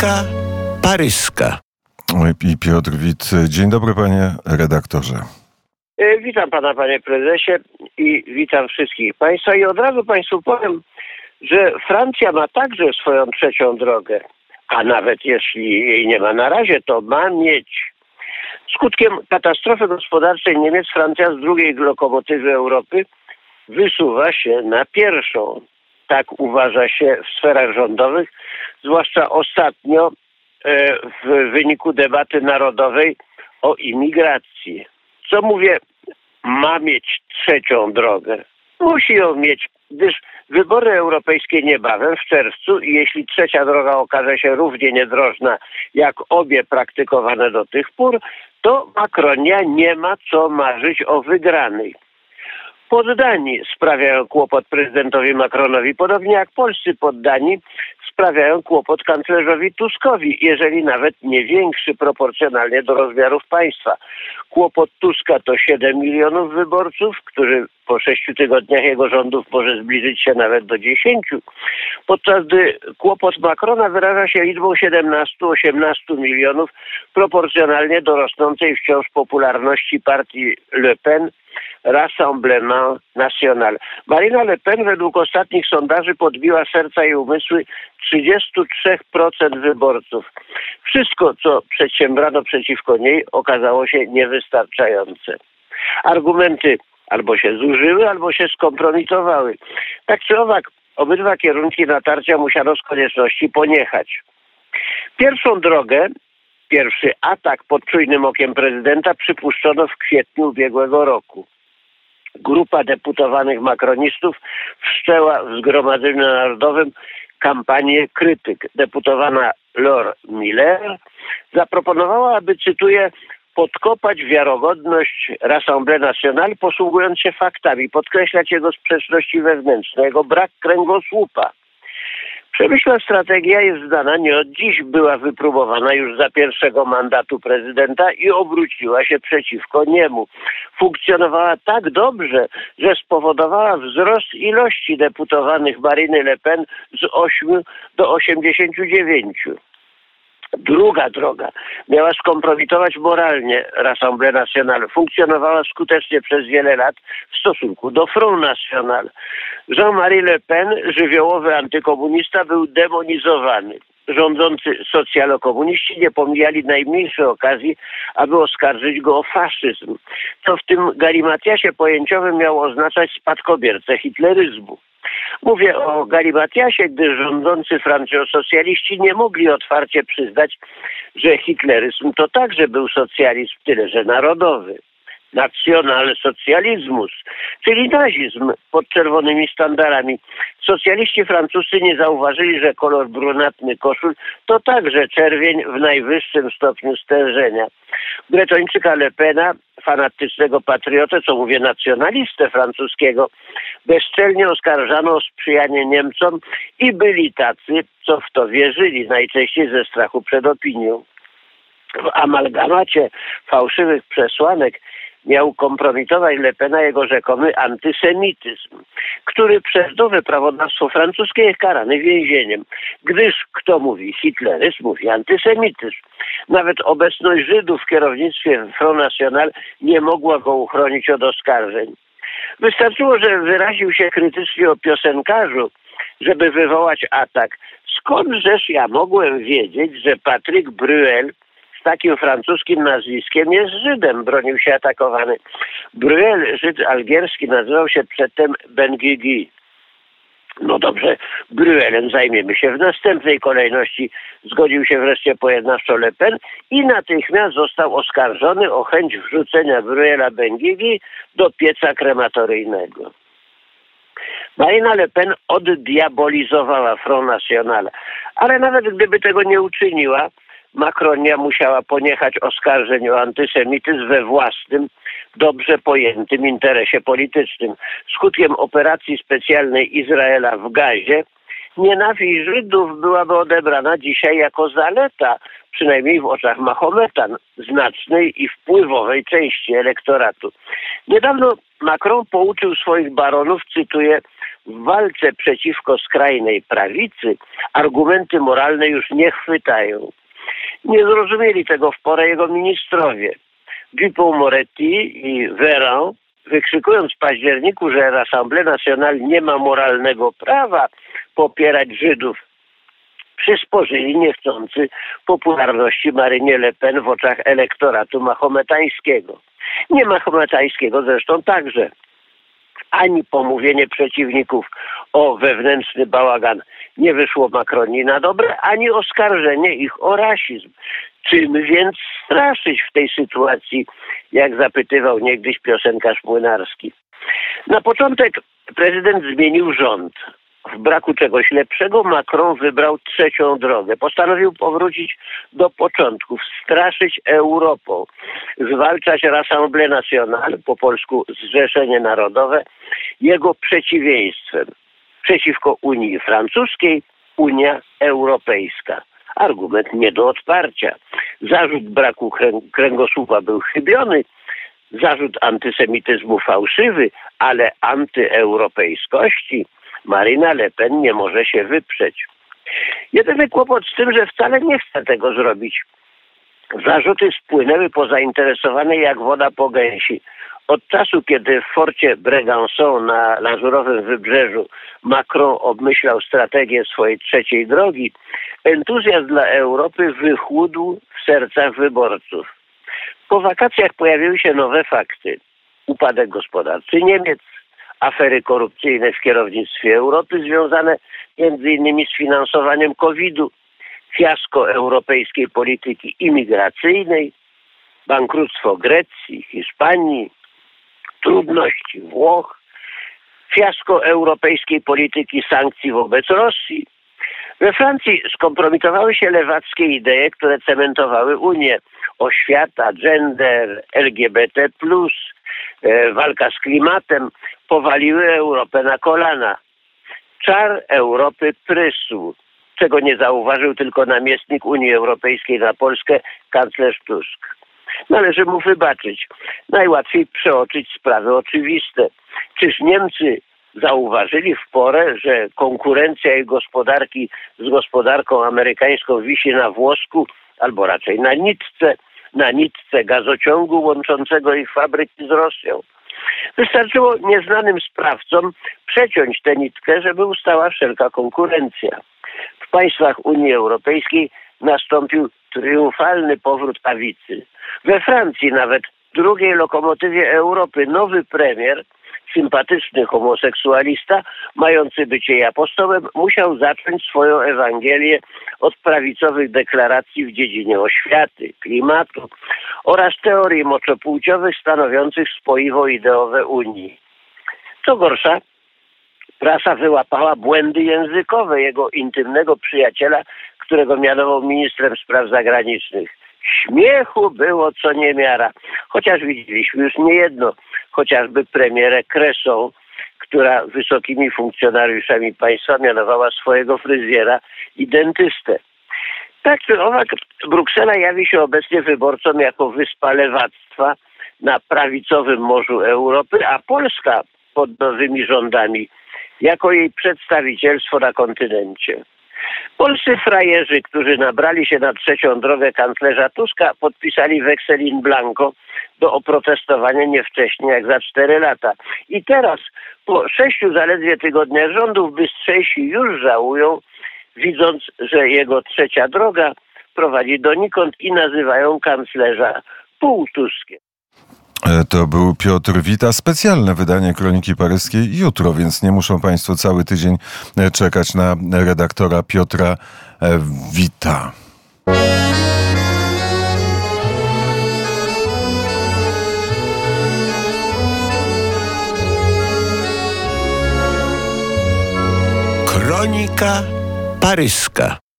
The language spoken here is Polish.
Krytyka paryska. I Piotr Wit. Dzień dobry, panie redaktorze. E, Witam pana, panie prezesie i witam wszystkich państwa. I od razu państwu powiem, że Francja ma także swoją trzecią drogę, a nawet jeśli jej nie ma na razie, to ma mieć. Skutkiem katastrofy gospodarczej Niemiec Francja z drugiej lokomotywy Europy wysuwa się na pierwszą. Tak uważa się w sferach rządowych, zwłaszcza ostatnio e, w wyniku debaty narodowej o imigracji. Co mówię, ma mieć trzecią drogę. Musi ją mieć, gdyż wybory europejskie niebawem w czerwcu i jeśli trzecia droga okaże się równie niedrożna jak obie praktykowane do tych pór, to Macronia nie ma co marzyć o wygranej. Poddani sprawiają kłopot prezydentowi Macronowi, podobnie jak polscy poddani sprawiają kłopot kanclerzowi Tuskowi, jeżeli nawet nie większy proporcjonalnie do rozmiarów państwa. Kłopot Tuska to 7 milionów wyborców, którzy po sześciu tygodniach jego rządów może zbliżyć się nawet do 10, podczas gdy kłopot Macrona wyraża się liczbą 17-18 milionów proporcjonalnie do rosnącej wciąż popularności partii Le Pen Rassemblement National. Marina Le Pen według ostatnich sondaży podbiła serca i umysły 33% wyborców. Wszystko, co przedsiębrano przeciwko niej, okazało się niewystarczające. Argumenty albo się zużyły, albo się skompromitowały. Tak czy owak, obydwa kierunki natarcia musiano z konieczności poniechać. Pierwszą drogę, pierwszy atak pod czujnym okiem prezydenta przypuszczono w kwietniu ubiegłego roku grupa deputowanych makronistów wszczęła w Zgromadzeniu Narodowym kampanię krytyk. Deputowana Lor Miller zaproponowała, aby, cytuję, podkopać wiarogodność Rassemblée Nationale, posługując się faktami, podkreślać jego sprzeczności wewnętrzne, jego brak kręgosłupa. Przemyślna strategia jest znana nie od dziś, była wypróbowana już za pierwszego mandatu prezydenta i obróciła się przeciwko niemu. Funkcjonowała tak dobrze, że spowodowała wzrost ilości deputowanych Mariny Le Pen z 8 do 89. Druga droga miała skompromitować moralnie Rassemblée Nationale. Funkcjonowała skutecznie przez wiele lat w stosunku do Front National. Jean-Marie Le Pen, żywiołowy antykomunista, był demonizowany. Rządzący socjalokomuniści nie pomijali najmniejszej okazji, aby oskarżyć go o faszyzm. Co w tym galimatiasie pojęciowym miało oznaczać spadkobiercę hitleryzmu. Mówię o Galimatiasie, gdy rządzący francjosocjaliści nie mogli otwarcie przyznać, że hitleryzm to także był socjalizm, tyle że narodowy nacjonalsocjalizmus, czyli nazizm pod czerwonymi sztandarami. Socjaliści francuscy nie zauważyli, że kolor brunatny koszul to także czerwień w najwyższym stopniu stężenia. Bretończyka Le Pena, fanatycznego patriotę, co mówię nacjonalistę francuskiego, bezczelnie oskarżano o sprzyjanie Niemcom i byli tacy, co w to wierzyli, najczęściej ze strachu przed opinią. W amalgamacie fałszywych przesłanek miał kompromitować Le Pena jego rzekomy antysemityzm, który przez nowe prawodawstwo francuskie jest karany więzieniem, gdyż kto mówi hitleryzm, mówi antysemityzm. Nawet obecność Żydów w kierownictwie Front National nie mogła go uchronić od oskarżeń. Wystarczyło, że wyraził się krytycznie o piosenkarzu, żeby wywołać atak. Skądżeż ja mogłem wiedzieć, że Patryk Bruel z takim francuskim nazwiskiem jest Żydem, bronił się atakowany. Bruel, Żyd algierski, nazywał się przedtem Benguigui. No dobrze, Bruelem zajmiemy się w następnej kolejności. Zgodził się wreszcie pojednawczo Le Pen i natychmiast został oskarżony o chęć wrzucenia Bruela Benguigui do pieca krematoryjnego. Marina Le Pen oddiabolizowała Front National, ale nawet gdyby tego nie uczyniła, Macronia musiała poniechać oskarżeń o antysemityzm we własnym, dobrze pojętym interesie politycznym. Skutkiem operacji specjalnej Izraela w Gazie nienawiść Żydów byłaby odebrana dzisiaj jako zaleta, przynajmniej w oczach Mahometan, znacznej i wpływowej części elektoratu. Niedawno Macron pouczył swoich baronów, cytuję, w walce przeciwko skrajnej prawicy argumenty moralne już nie chwytają. Nie zrozumieli tego w porę jego ministrowie. Dupont Moretti i Véran, wykrzykując w październiku, że L'Assemblée Nationale nie ma moralnego prawa popierać Żydów, przysporzyli niechcący popularności Marynie Le Pen w oczach elektoratu mahometańskiego. Nie mahometańskiego zresztą także. Ani pomówienie przeciwników o wewnętrzny bałagan nie wyszło Macronie na dobre, ani oskarżenie ich o rasizm. Czym więc straszyć w tej sytuacji, jak zapytywał niegdyś piosenkarz młynarski. Na początek prezydent zmienił rząd. W braku czegoś lepszego Macron wybrał trzecią drogę. Postanowił powrócić do początków, straszyć Europą, zwalczać Rassemblée Nationale, po polsku Zrzeszenie Narodowe, jego przeciwieństwem. Przeciwko Unii Francuskiej, Unia Europejska. Argument nie do odparcia. Zarzut braku kręgosłupa był chybiony, zarzut antysemityzmu fałszywy, ale antyeuropejskości Marina Le Pen nie może się wyprzeć. Jedyny kłopot z tym, że wcale nie chce tego zrobić. Zarzuty spłynęły po zainteresowanej jak woda po gęsi. Od czasu, kiedy w forcie Brégançon na Lazurowym Wybrzeżu Macron obmyślał strategię swojej trzeciej drogi, entuzjazm dla Europy wychłódł w sercach wyborców. Po wakacjach pojawiły się nowe fakty. Upadek gospodarczy Niemiec, afery korupcyjne w kierownictwie Europy związane innymi z finansowaniem COVID-u, fiasko europejskiej polityki imigracyjnej, bankructwo Grecji, Hiszpanii, trudności Włoch, fiasko europejskiej polityki sankcji wobec Rosji. We Francji skompromitowały się lewackie idee, które cementowały Unię. Oświata, gender, LGBT, e, walka z klimatem powaliły Europę na kolana. Czar Europy prysł, czego nie zauważył tylko namiestnik Unii Europejskiej na Polskę, kanclerz Tusk. Należy mu wybaczyć. Najłatwiej przeoczyć sprawy oczywiste. Czyż Niemcy zauważyli w porę, że konkurencja jej gospodarki z gospodarką amerykańską wisi na włosku, albo raczej na nitce, na nitce gazociągu łączącego ich fabryki z Rosją. Wystarczyło nieznanym sprawcom przeciąć tę nitkę, żeby ustała wszelka konkurencja. W państwach Unii Europejskiej nastąpił triumfalny powrót prawicy. We Francji nawet drugiej lokomotywie Europy nowy premier, sympatyczny homoseksualista, mający być jej apostołem, musiał zacząć swoją Ewangelię od prawicowych deklaracji w dziedzinie oświaty, klimatu oraz teorii moczopłciowych stanowiących spoiwo ideowe Unii. Co gorsza, prasa wyłapała błędy językowe jego intymnego przyjaciela, którego mianował ministrem spraw zagranicznych. Śmiechu było co niemiara, chociaż widzieliśmy już niejedno, chociażby premierę Kresą, która wysokimi funkcjonariuszami państwa mianowała swojego fryzjera i dentystę. Tak czy owak, Bruksela jawi się obecnie wyborcom jako wyspa lewactwa na prawicowym morzu Europy, a Polska pod nowymi rządami jako jej przedstawicielstwo na kontynencie. Polscy frajerzy, którzy nabrali się na trzecią drogę kanclerza Tuska, podpisali weksel in blanco do oprotestowania nie wcześniej jak za cztery lata. I teraz, po sześciu zaledwie tygodniach rządów, bystrzejsi już żałują, widząc, że jego trzecia droga prowadzi donikąd i nazywają kanclerza półtuskiem. E, to był Piotr Wita. Specjalne wydanie Kroniki Paryskiej jutro, więc nie muszą Państwo cały tydzień e, czekać na redaktora Piotra e, Wita. Kronika Paryska.